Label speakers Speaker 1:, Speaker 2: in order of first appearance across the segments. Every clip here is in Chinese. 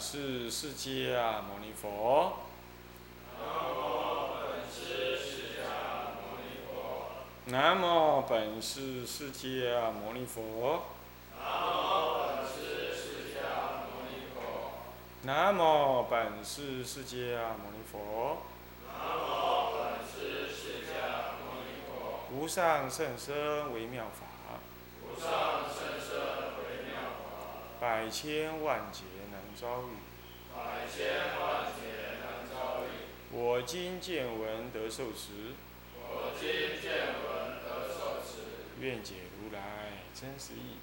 Speaker 1: 是释迦牟尼佛。南无本师释迦牟尼佛。南无本师释迦牟尼佛。南无本师释迦牟尼佛。南无本师释迦牟尼佛。无上甚深微妙法。无上甚深微妙法。百千万劫。难遭遇。我今见闻得受持。我今见闻得受持愿解如来真实义。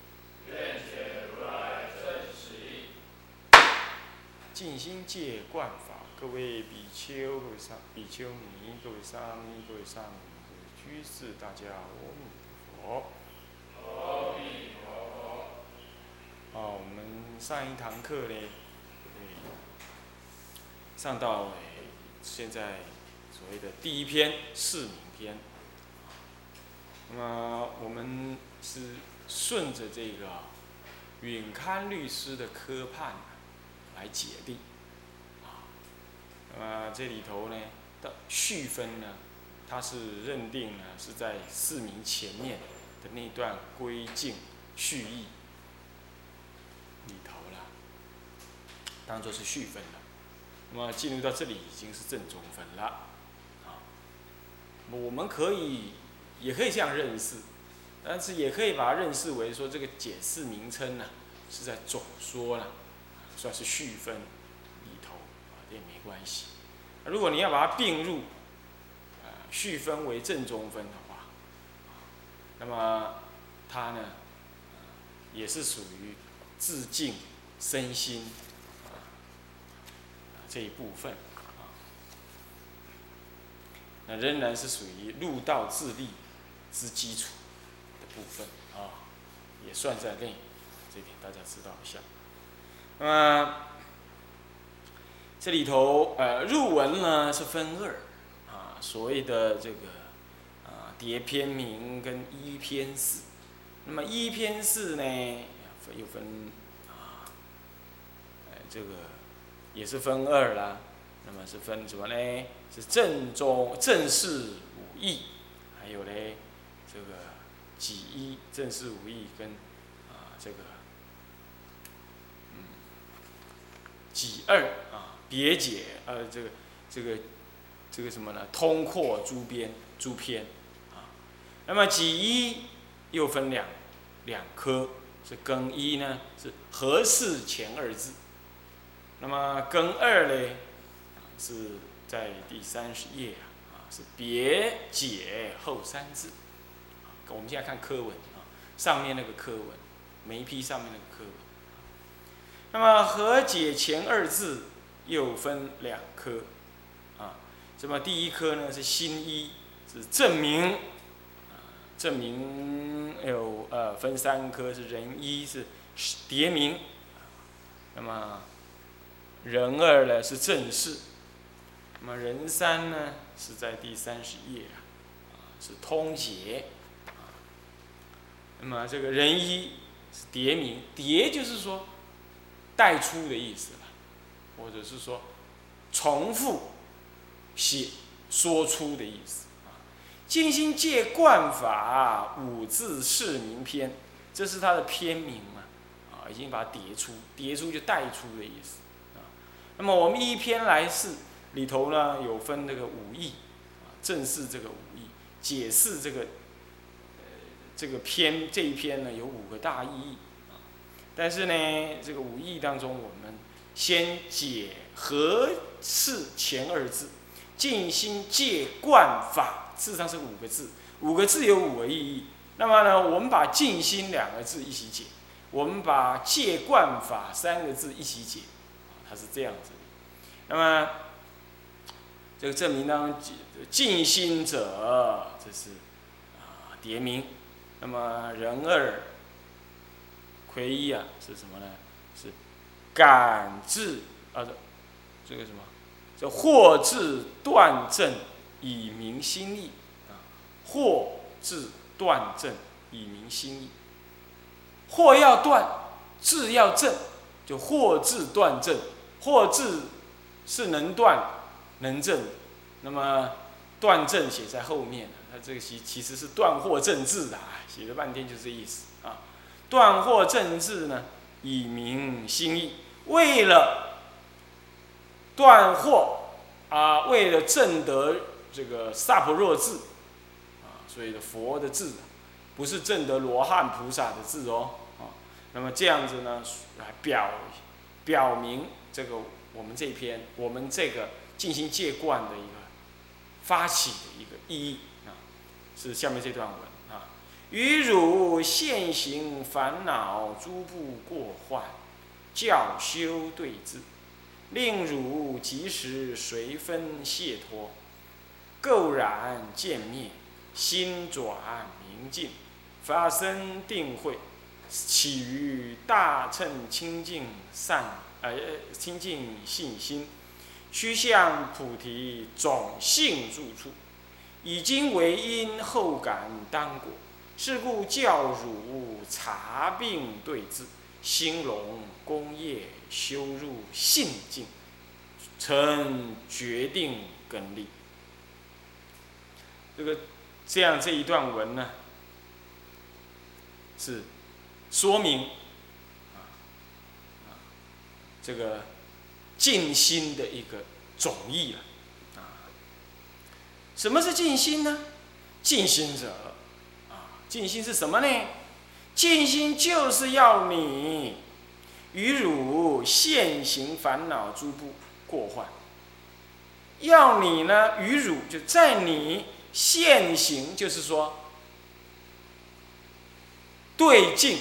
Speaker 1: 静心戒观法，各位比丘、各位上比丘尼、各位上尼、各位上女、各位居士，大家阿弥陀佛。哦，我们上一堂课呢，上到现在所谓的第一篇四名篇。那么我们是顺着这个允堪律师的科判来解定，啊，那么这里头呢的序分呢，它是认定呢是在四名前面的那段归境序意里头了，当做是序分了。那么进入到这里已经是正中分了，啊，我们可以。也可以这样认识，但是也可以把它认识为说这个解释名称呢，是在总说了，算是序分里头啊，这也没关系。如果你要把它并入，呃，序分为正中分的话，那么它呢，也是属于自净身心这一部分啊，那仍然是属于入道自立。之基础的部分啊，也算在内，这点大家知道一下。那么这里头呃入文呢是分二啊，所谓的这个啊叠篇名跟一篇四。那么一篇四呢又分啊，哎这个也是分二啦。那么是分什么呢？是正宗正式武义，还有嘞。这个几一正式武义跟啊这个嗯几二啊别解呃这个这个这个什么呢？通括诸边诸篇啊，那么几一又分两两科，是庚一呢是合事前二字，那么庚二呢是在第三十页啊是别解后三字。我们现在看课文啊，上面那个课文，每一批上面那个课文。那么和解前二字又分两科，啊，那么第一科呢是新一，是证明，证明有呃分三科是人一是叠名，那么人二呢是正式，那么人三呢是在第三十页啊，是通解。那么这个人一是叠名，叠就是说带出的意思了，或者是说重复写说出的意思。静心戒观法五字释名篇，这是它的篇名嘛？啊，已经把它叠出，叠出就带出的意思啊。那么我们一篇来试里头呢，有分这个五义啊，正是这个五义，解释这个。呃这个篇这一篇呢有五个大意义啊，但是呢这个五义当中，我们先解何是前二字，静心戒观法，事实上是五个字，五个字有五个意义。那么呢，我们把静心两个字一起解，我们把戒观法三个字一起解，它是这样子。那么这个证明当中，静心者，这是啊叠名。那么人二魁一啊是什么呢？是感知啊，这这个什么？这惑智断正以明心意啊，惑智断正以明心意。惑要断，智要正，就惑智断正或智是能断能正，那么断正写在后面，那这个其其实是断惑正智的，写了半天就这意思啊。断惑正智呢，以明心意，为了断惑啊，为了证得这个萨婆若智啊，所以的佛的智，不是证得罗汉菩萨的智哦啊。那么这样子呢，来表表明这个我们这篇我们这个进行戒观的一个发起的一个意义啊，是下面这段文啊，与汝现行烦恼诸不过患，教修对治，令汝及时随分解脱，垢染见灭，心转明净，发生定慧。起于大乘清净善，呃，清净信心，趋向菩提种性住处，已经为因，后感当果。是故教汝察病对治，兴隆功业，修入信境，成决定根力。这个这样这一段文呢，是。说明，啊啊，这个静心的一个总义了，啊，什么是静心呢？静心者，啊，静心是什么呢？静心就是要你与汝现行烦恼诸不过患，要你呢与汝就在你现行，就是说对境。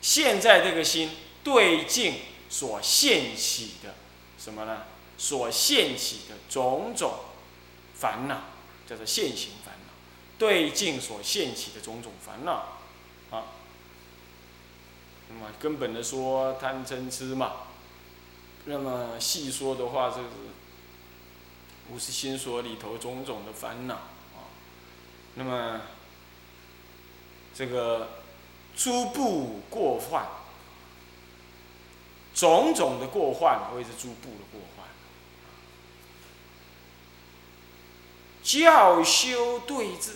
Speaker 1: 现在这个心对境所现起的什么呢？所现起的种种烦恼，叫做现行烦恼。对境所现起的种种烦恼，啊，那么根本的说贪嗔痴嘛。那么细说的话，就是五是心所里头种种的烦恼啊。那么这个。诸部过患，种种的过患，谓之诸部的过患。教修对治，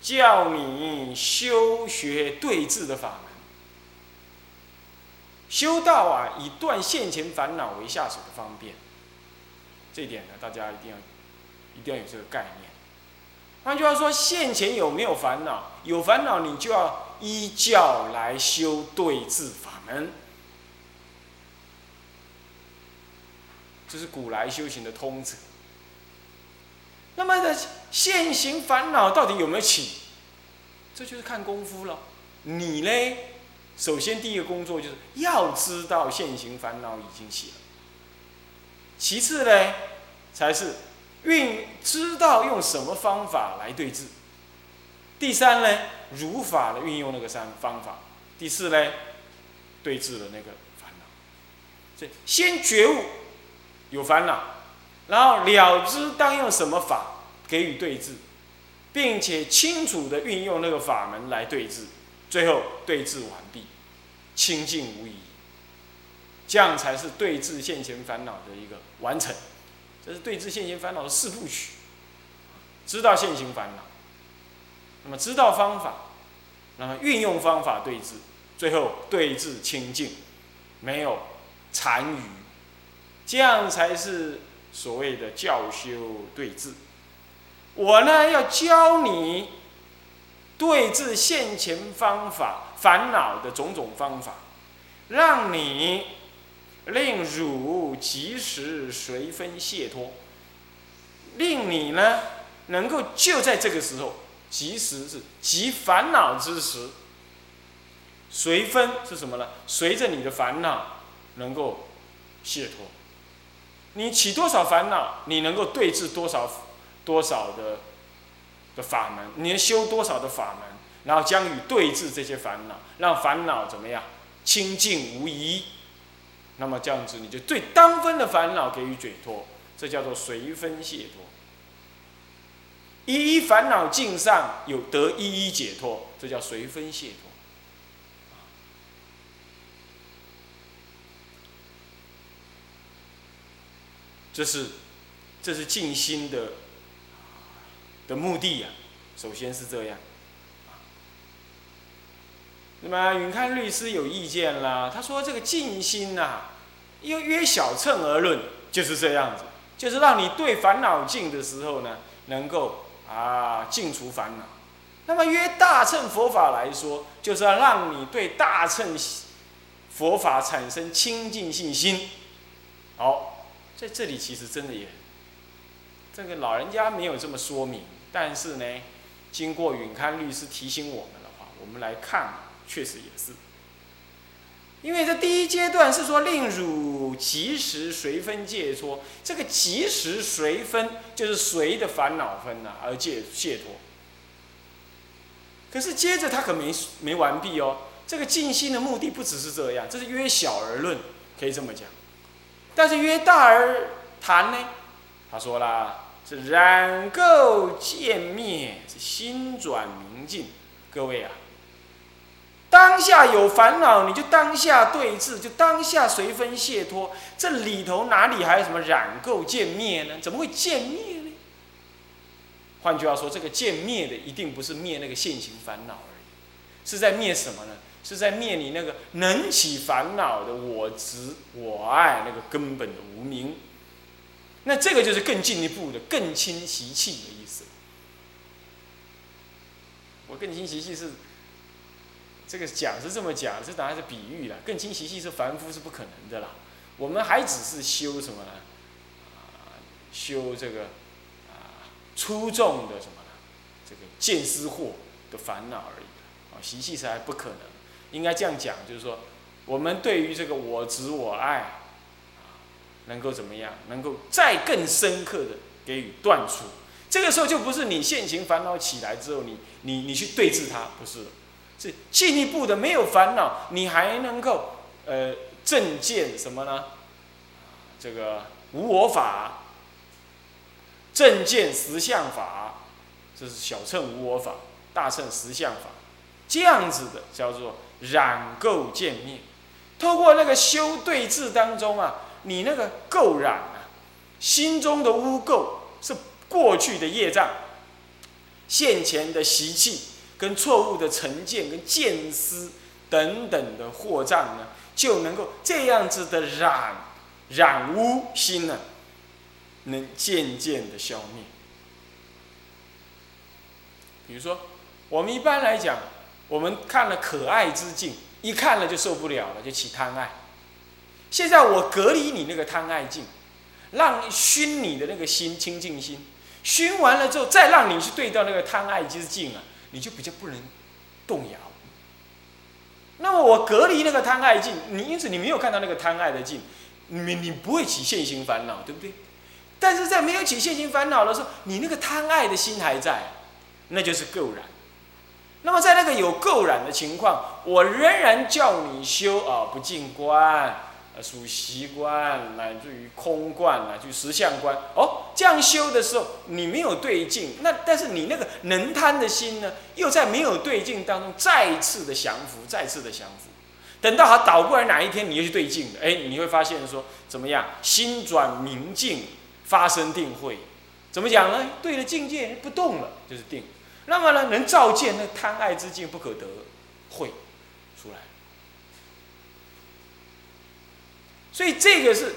Speaker 1: 教你修学对治的法门。修道啊，以断现前烦恼为下手的方便。这点呢，大家一定要，一定要有这个概念。换句话说，现前有没有烦恼？有烦恼，你就要依教来修对治法门。这是古来修行的通则。那么的现行烦恼到底有没有起？这就是看功夫了。你呢？首先第一个工作就是要知道现行烦恼已经起了。其次呢，才是。运知道用什么方法来对治。第三呢，如法的运用那个三方法。第四呢，对治了那个烦恼。所以先觉悟有烦恼，然后了知当用什么法给予对治，并且清楚的运用那个法门来对治，最后对治完毕，清净无疑。这样才是对治现前烦恼的一个完成。这是对治现行烦恼的四部曲，知道现行烦恼，那么知道方法，那么运用方法对治，最后对治清净，没有残余，这样才是所谓的教修对治。我呢要教你对治现前方法烦恼的种种方法，让你。令汝及时随分解脱，令你呢能够就在这个时候，及时是及烦恼之时，随分是什么呢？随着你的烦恼能够解脱，你起多少烦恼，你能够对治多少多少的的法门，你能修多少的法门，然后将与对治这些烦恼，让烦恼怎么样清净无疑。那么这样子，你就对当分的烦恼给予解脱，这叫做随分解脱。一一烦恼尽上，有得一一解脱，这叫随分解脱。这是，这是静心的，的目的呀。首先是这样。那么允康律师有意见啦，他说这个静心呐，又约小乘而论，就是这样子，就是让你对烦恼静的时候呢，能够啊净除烦恼。那么约大乘佛法来说，就是要让你对大乘佛法产生清净信心。好，在这里其实真的也，这个老人家没有这么说明，但是呢，经过允康律师提醒我们的话，我们来看。确实也是，因为这第一阶段是说令汝及时随分解脱，这个及时随分就是随的烦恼分呐，而解解脱。可是接着他可没没完毕哦，这个静心的目的不只是这样，这是约小而论，可以这么讲。但是约大而谈呢，他说啦，是染垢渐灭，是心转明净，各位啊。当下有烦恼，你就当下对峙，就当下随分解脱。这里头哪里还有什么染垢见灭呢？怎么会见灭呢？换句话说，这个见灭的一定不是灭那个现行烦恼而已，是在灭什么呢？是在灭你那个能起烦恼的我执、我爱那个根本的无名。那这个就是更进一步的更清习气的意思。我更清习气是。这个讲是这么讲，这当然是比喻了。更清习气是凡夫是不可能的啦。我们还只是修什么呢？啊，修这个啊粗重的什么呢？这个见思惑的烦恼而已。啊，习气是还不可能。应该这样讲，就是说，我们对于这个我执我爱，啊，能够怎么样？能够再更深刻的给予断除。这个时候就不是你现行烦恼起来之后，你你你去对治它，不是的。是进一步的，没有烦恼，你还能够呃正见什么呢？这个无我法，正见实相法，这是小乘无我法，大乘实相法，这样子的叫做染垢见灭。透过那个修对治当中啊，你那个垢染啊，心中的污垢是过去的业障，现前的习气。跟错误的成见、跟见思等等的惑障呢，就能够这样子的染染污心呢，能渐渐的消灭。比如说，我们一般来讲，我们看了可爱之境，一看了就受不了了，就起贪爱。现在我隔离你那个贪爱境，让熏你的那个心清净心，熏完了之后，再让你去对到那个贪爱之境啊。你就比较不能动摇。那么我隔离那个贪爱境，你因此你没有看到那个贪爱的境，你你不会起现行烦恼，对不对？但是在没有起现行烦恼的时候，你那个贪爱的心还在，那就是垢染。那么在那个有垢染的情况，我仍然叫你修啊不净观。属习观，乃至于空观，乃至于实相观。哦，这样修的时候，你没有对境，那但是你那个能贪的心呢，又在没有对境当中再次的降服，再次的降服。等到它倒过来哪一天，你又去对境了，哎，你会发现说怎么样？心转明净，发生定慧。怎么讲呢？对了境界不动了，就是定。那么呢，能照见那贪爱之境不可得，慧。所以这个是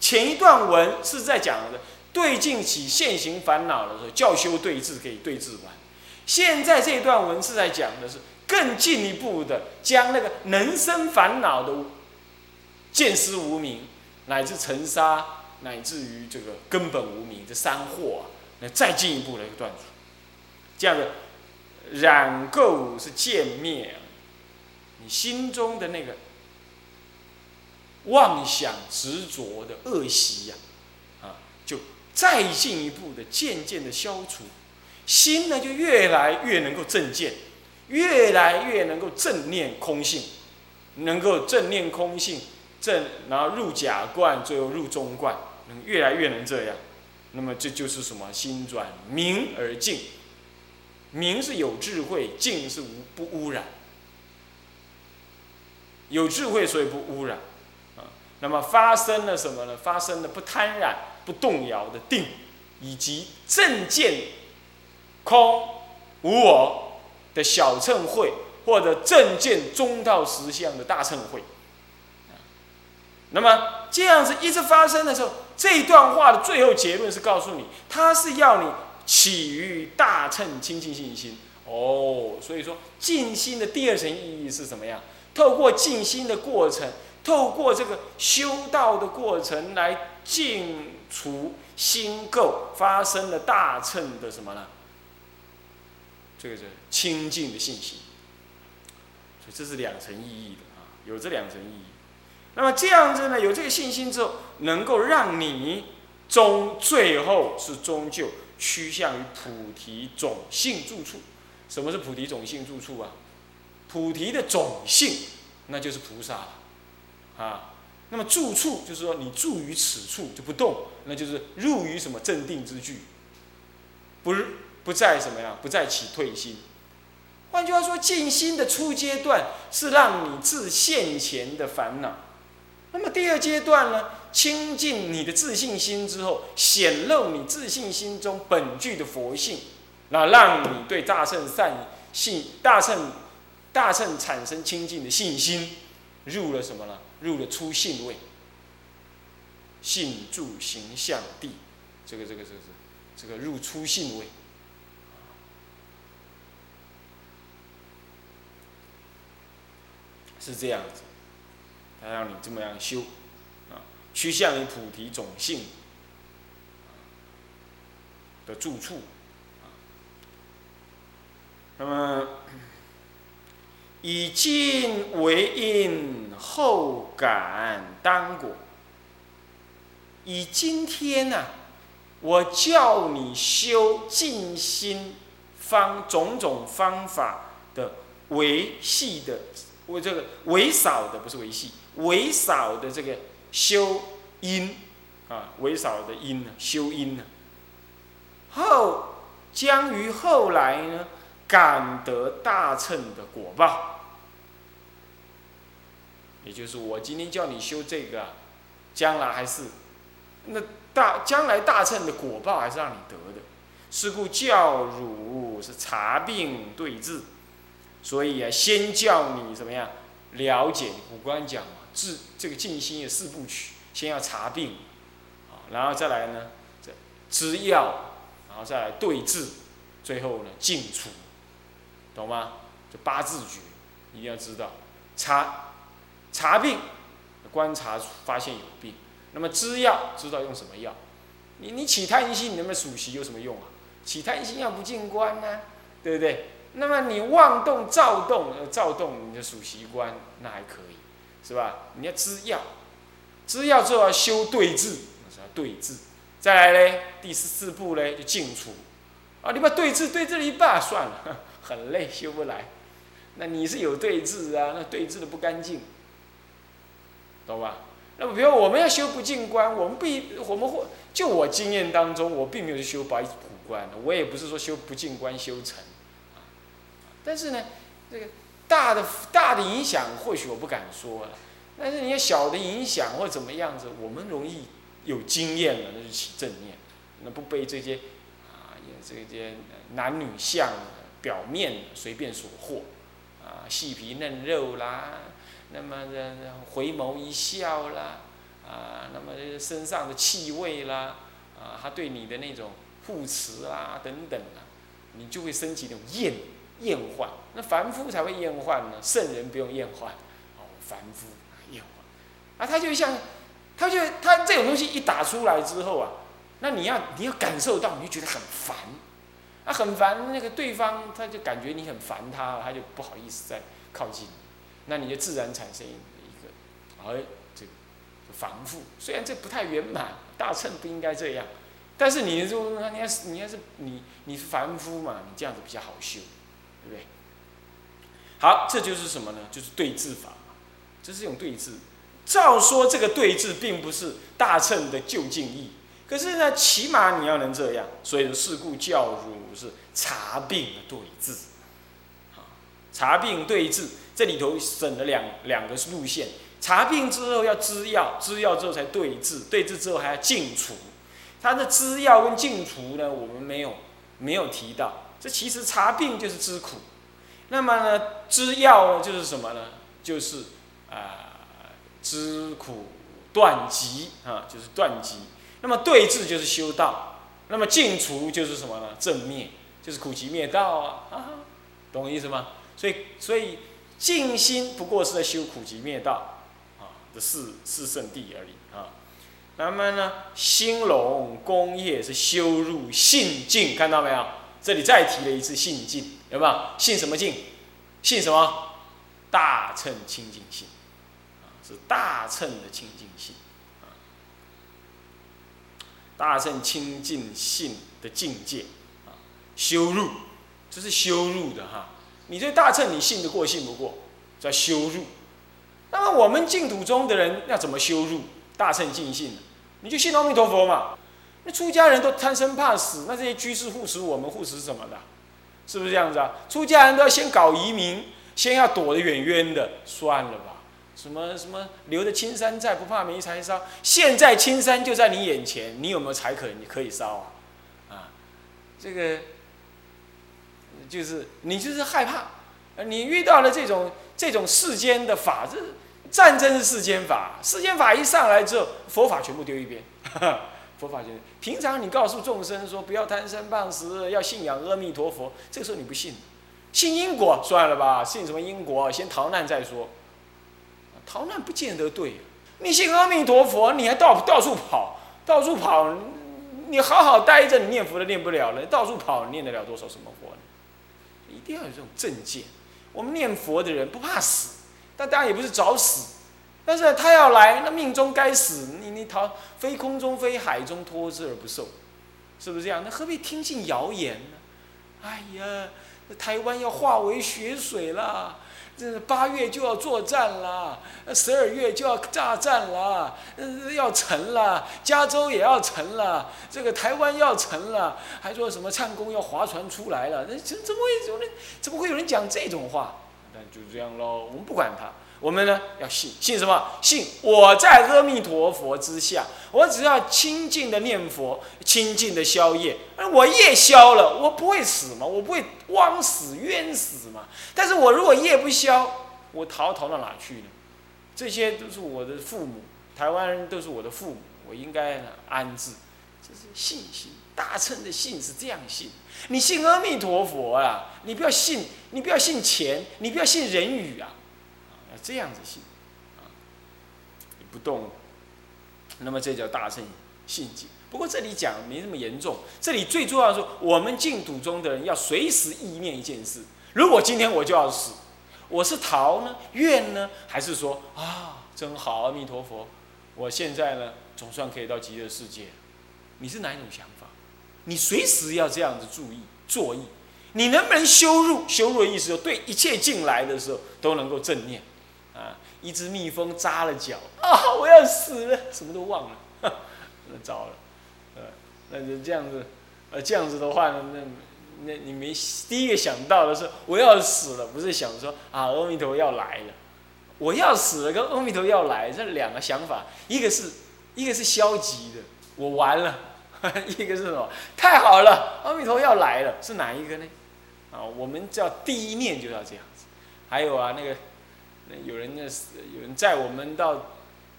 Speaker 1: 前一段文是在讲的对境起现行烦恼的时候，教修对治可以对治完。现在这段文是在讲的是更进一步的，将那个能生烦恼的见思无明，乃至尘沙，乃至于这个根本无明这三惑啊，那再进一步的一个断除。这样的染垢是见灭，你心中的那个。妄想执着的恶习呀，啊，就再进一步的渐渐的消除，心呢就越来越能够正见，越来越能够正念空性，能够正念空性正，然后入假观，最后入中观，能越来越能这样，那么这就是什么？心转明而净，明是有智慧，净是无不污染，有智慧所以不污染。那么发生了什么呢？发生了不贪染，不动摇的定，以及正见空无我的小乘会，或者正见中道实相的大乘会。那么这样子一直发生的时候，这一段话的最后结论是告诉你，他是要你起于大乘清净信心。哦，所以说静心的第二层意义是什么样？透过静心的过程，透过这个修道的过程来净除心垢，发生了大乘的什么呢？这个是清净的信心。所以这是两层意义的啊，有这两层意义。那么这样子呢，有这个信心之后，能够让你终最后是终究趋向于菩提种性住处。什么是菩提种性住处啊？菩提的种性，那就是菩萨了，啊。那么住处就是说你住于此处就不动，那就是入于什么镇定之具，不不在什么呀？不再起退心。换句话说，静心的初阶段是让你自现前的烦恼。那么第二阶段呢，清净你的自信心之后，显露你自信心中本具的佛性，那让你对大乘善信、大乘、大乘产生清净的信心，入了什么呢？入了初信位，信住形象地，这个这个这个这个入初信位，是这样子。他让你这么样修，啊，趋向于菩提种性的住处，啊，那么以今为因，后感当果。以今天呢，我叫你修静心方种种方法的维系的，我这个维少的不是维系。为少的这个修因啊，为少的因呢，修因呢，后将于后来呢，感得大乘的果报。也就是我今天叫你修这个，将来还是那大将来大乘的果报还是让你得的。是故教汝是查病对治，所以啊，先叫你怎么样了解？古官讲嘛。治这个静心的四部曲，先要查病，啊，然后再来呢，这知药，然后再来对治，最后呢静处，懂吗？这八字诀一定要知道，查查病，观察发现有病，那么知药知道用什么药，你你起贪心，你那么数习有什么用啊？起贪心要不进观呢，对不对？那么你妄动躁动，躁动你的数息观那还可以。是吧？你要知药，知药之后要修对治，是要对治。再来嘞，第十四步嘞就净除。啊，你把对治对治了一半算了，很累，修不来。那你是有对治啊？那对治的不干净，懂吧？那么比如我们要修不净观，我们必我们或就我经验当中，我并没有修白骨观，我也不是说修不净观修成。但是呢，这个。大的大的影响或许我不敢说了，但是你要小的影响或怎么样子，我们容易有经验了，那就起正念，那不被这些啊，这些男女相表面随便所获，啊，细皮嫩肉啦，那么的回眸一笑啦，啊，那么身上的气味啦，啊，他对你的那种护持啦等等啊，你就会升起那种厌。厌患，那凡夫才会厌患呢，圣人不用厌患，哦，凡夫厌患，啊，他就像，他就他这种东西一打出来之后啊，那你要你要感受到，你就觉得很烦，啊，很烦，那个对方他就感觉你很烦他，他就不好意思再靠近你，那你就自然产生一个，哎，这个防护，虽然这不太圆满，大乘不应该这样，但是你就你要是你要是你你是凡夫嘛，你这样子比较好修。对不对？好，这就是什么呢？就是对治法这是一种对治。照说这个对治并不是大乘的就近义，可是呢，起码你要能这样。所以事故教儒是查病对治。查病对治，这里头省了两两个路线。查病之后要知药，知药之后才对治，对治之后还要净除。它的知药跟净除呢，我们没有没有提到。这其实查病就是知苦，那么呢，知药呢就是什么呢？就是啊，知苦断疾啊，就是断疾。那么对治就是修道，那么净除就是什么呢？正灭，就是苦集灭道啊，懂我意思吗？所以，所以静心不过是在修苦集灭道啊的四四圣地而已啊。那么呢，兴隆功业是修入信境，看到没有？这里再提了一次信境，有没有？信什么境？信什么？大乘清净性，是大乘的清净性。大乘清净性的境界啊，修入，这是修入的哈。你这大乘你信得过信不过，叫修入。那么我们净土中的人要怎么修入？大乘尽信，你就信阿弥陀佛嘛。那出家人都贪生怕死，那这些居士护持我们护持什么的？是不是这样子啊？出家人都要先搞移民，先要躲得远远的，算了吧。什么什么留着青山在，不怕没柴烧。现在青山就在你眼前，你有没有柴可你可以烧啊？啊，这个就是你就是害怕，你遇到了这种这种世间的法，这战争是世间法，世间法一上来之后，佛法全部丢一边。佛法就是，平常你告诉众生说不要贪生怕死，要信仰阿弥陀佛，这个时候你不信，信因果算了吧，信什么因果？先逃难再说，逃难不见得对。你信阿弥陀佛，你还到到处跑，到处跑，你好好待着，你念佛都念不了了，到处跑，念得了多少什么佛呢？一定要有这种正见。我们念佛的人不怕死，但当然也不是找死。但是他要来，那命中该死，你你逃飞空中飞海中脱之而不受，是不是这样？那何必听信谣言呢？哎呀，台湾要化为血水了，这八月就要作战了，十二月就要大战了，要沉了，加州也要沉了，这个台湾要沉了，还说什么唱功要划船出来了？那怎怎么会有人怎么会有人讲这种话？那就这样喽，我们不管他。我们呢要信信什么？信我在阿弥陀佛之下，我只要清净的念佛，清净的消业，而我业消了，我不会死嘛，我不会枉死冤死嘛。但是我如果业不消，我逃逃到哪去呢？这些都是我的父母，台湾人都是我的父母，我应该安置。这是信心，大乘的信是这样信。你信阿弥陀佛啊，你不要信，你不要信钱，你不要信人语啊。这样子信，啊，你不动，那么这叫大乘信解。不过这里讲没那么严重，这里最重要的是，我们净土中的人要随时意念一件事：如果今天我就要死，我是逃呢，怨呢，还是说啊，真好，阿弥陀佛，我现在呢总算可以到极乐世界。你是哪一种想法？你随时要这样子注意作意。你能不能修入？修入的意思就对一切进来的时候都能够正念。啊！一只蜜蜂扎了脚啊！我要死了，什么都忘了，那糟了，呃，那就这样子，呃，这样子的话呢，那那你没第一个想到的是我要死了，不是想说啊，阿弥陀要来了，我要死了跟阿弥陀要来这两个想法，一个是一个是消极的，我完了，一个是什么？太好了，阿弥陀要来了，是哪一个呢？啊，我们叫第一念就要这样子，还有啊，那个。那有人那有人载我们到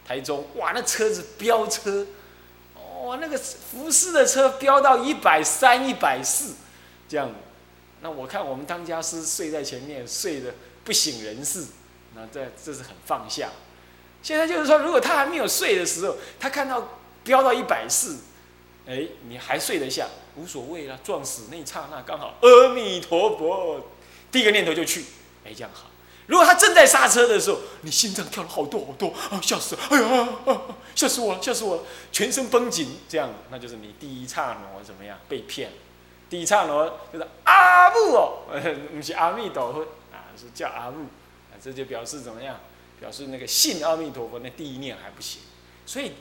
Speaker 1: 台中，哇，那车子飙车，哦，那个福斯的车飙到一百三、一百四，这样。那我看我们当家师睡在前面，睡得不省人事，那这这是很放下。现在就是说，如果他还没有睡的时候，他看到飙到一百四，哎，你还睡得下，无所谓了，撞死那一刹那刚好，阿弥陀佛，第一个念头就去，哎，这样好。如果他正在刹车的时候，你心脏跳了好多好多啊，吓死了！哎呀，吓死我了，吓死我了，全身绷紧，这样，那就是你第一刹那怎么样被骗？第一刹那就是阿木哦，不是阿弥陀佛啊，是叫阿木啊，这就表示怎么样？表示那个信阿弥陀佛那第一念还不行。所以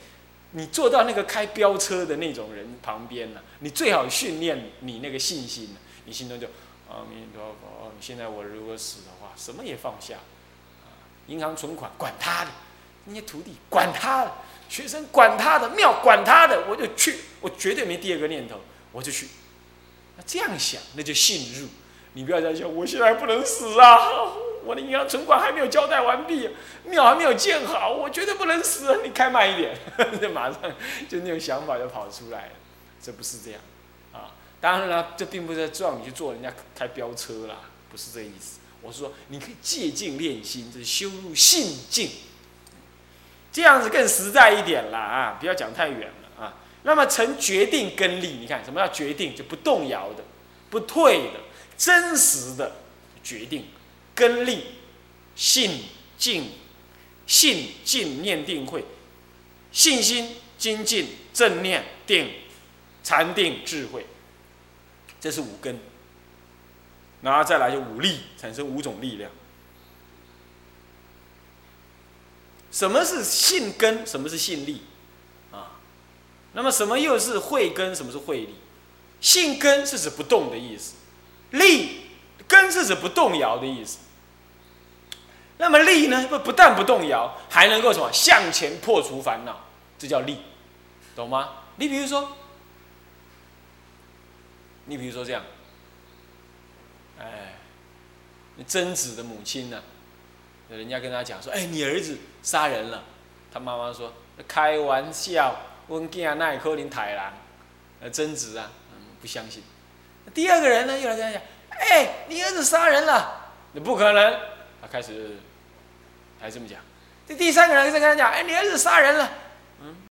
Speaker 1: 你坐到那个开飙车的那种人旁边呢，你最好训练你那个信心，你心中就。阿弥陀佛！现在我如果死的话，什么也放下，啊，银行存款管他的，那些徒弟管他的，学生管他的，庙管他的，我就去，我绝对没第二个念头，我就去。那这样想，那就信入。你不要再想，我现在不能死啊！我的银行存款还没有交代完毕，庙还没有建好，我绝对不能死。你开慢一点，就马上就那种想法就跑出来了。这不是这样！当然了，这并不是叫你去做人家开飙车啦，不是这意思。我是说，你可以借镜练心，这是修入信境，这样子更实在一点啦啊！不要讲太远了啊。那么成决定根立，你看什么叫决定？就不动摇的，不退的。真实的决定，根立信静，信静念定慧，信心精进正念定禅定智慧，这是五根。然后再来就五力，产生五种力量。什么是性根？什么是性力？啊，那么什么又是慧根？什么是慧力？性根是指不动的意思。力根是指不动摇的意思，那么力呢？不不但不动摇，还能够什么向前破除烦恼，这叫力，懂吗？你比如说，你比如说这样，哎，贞子的母亲呢，人家跟他讲说，哎，你儿子杀人了，他妈妈说开玩笑，温家奈可林太郎，呃，贞子啊，不相信。第二个人呢，又来跟他讲：“哎，你儿子杀人了，你不可能。”他开始还这么讲。这第三个人再跟他讲：“哎，你儿子杀人了。”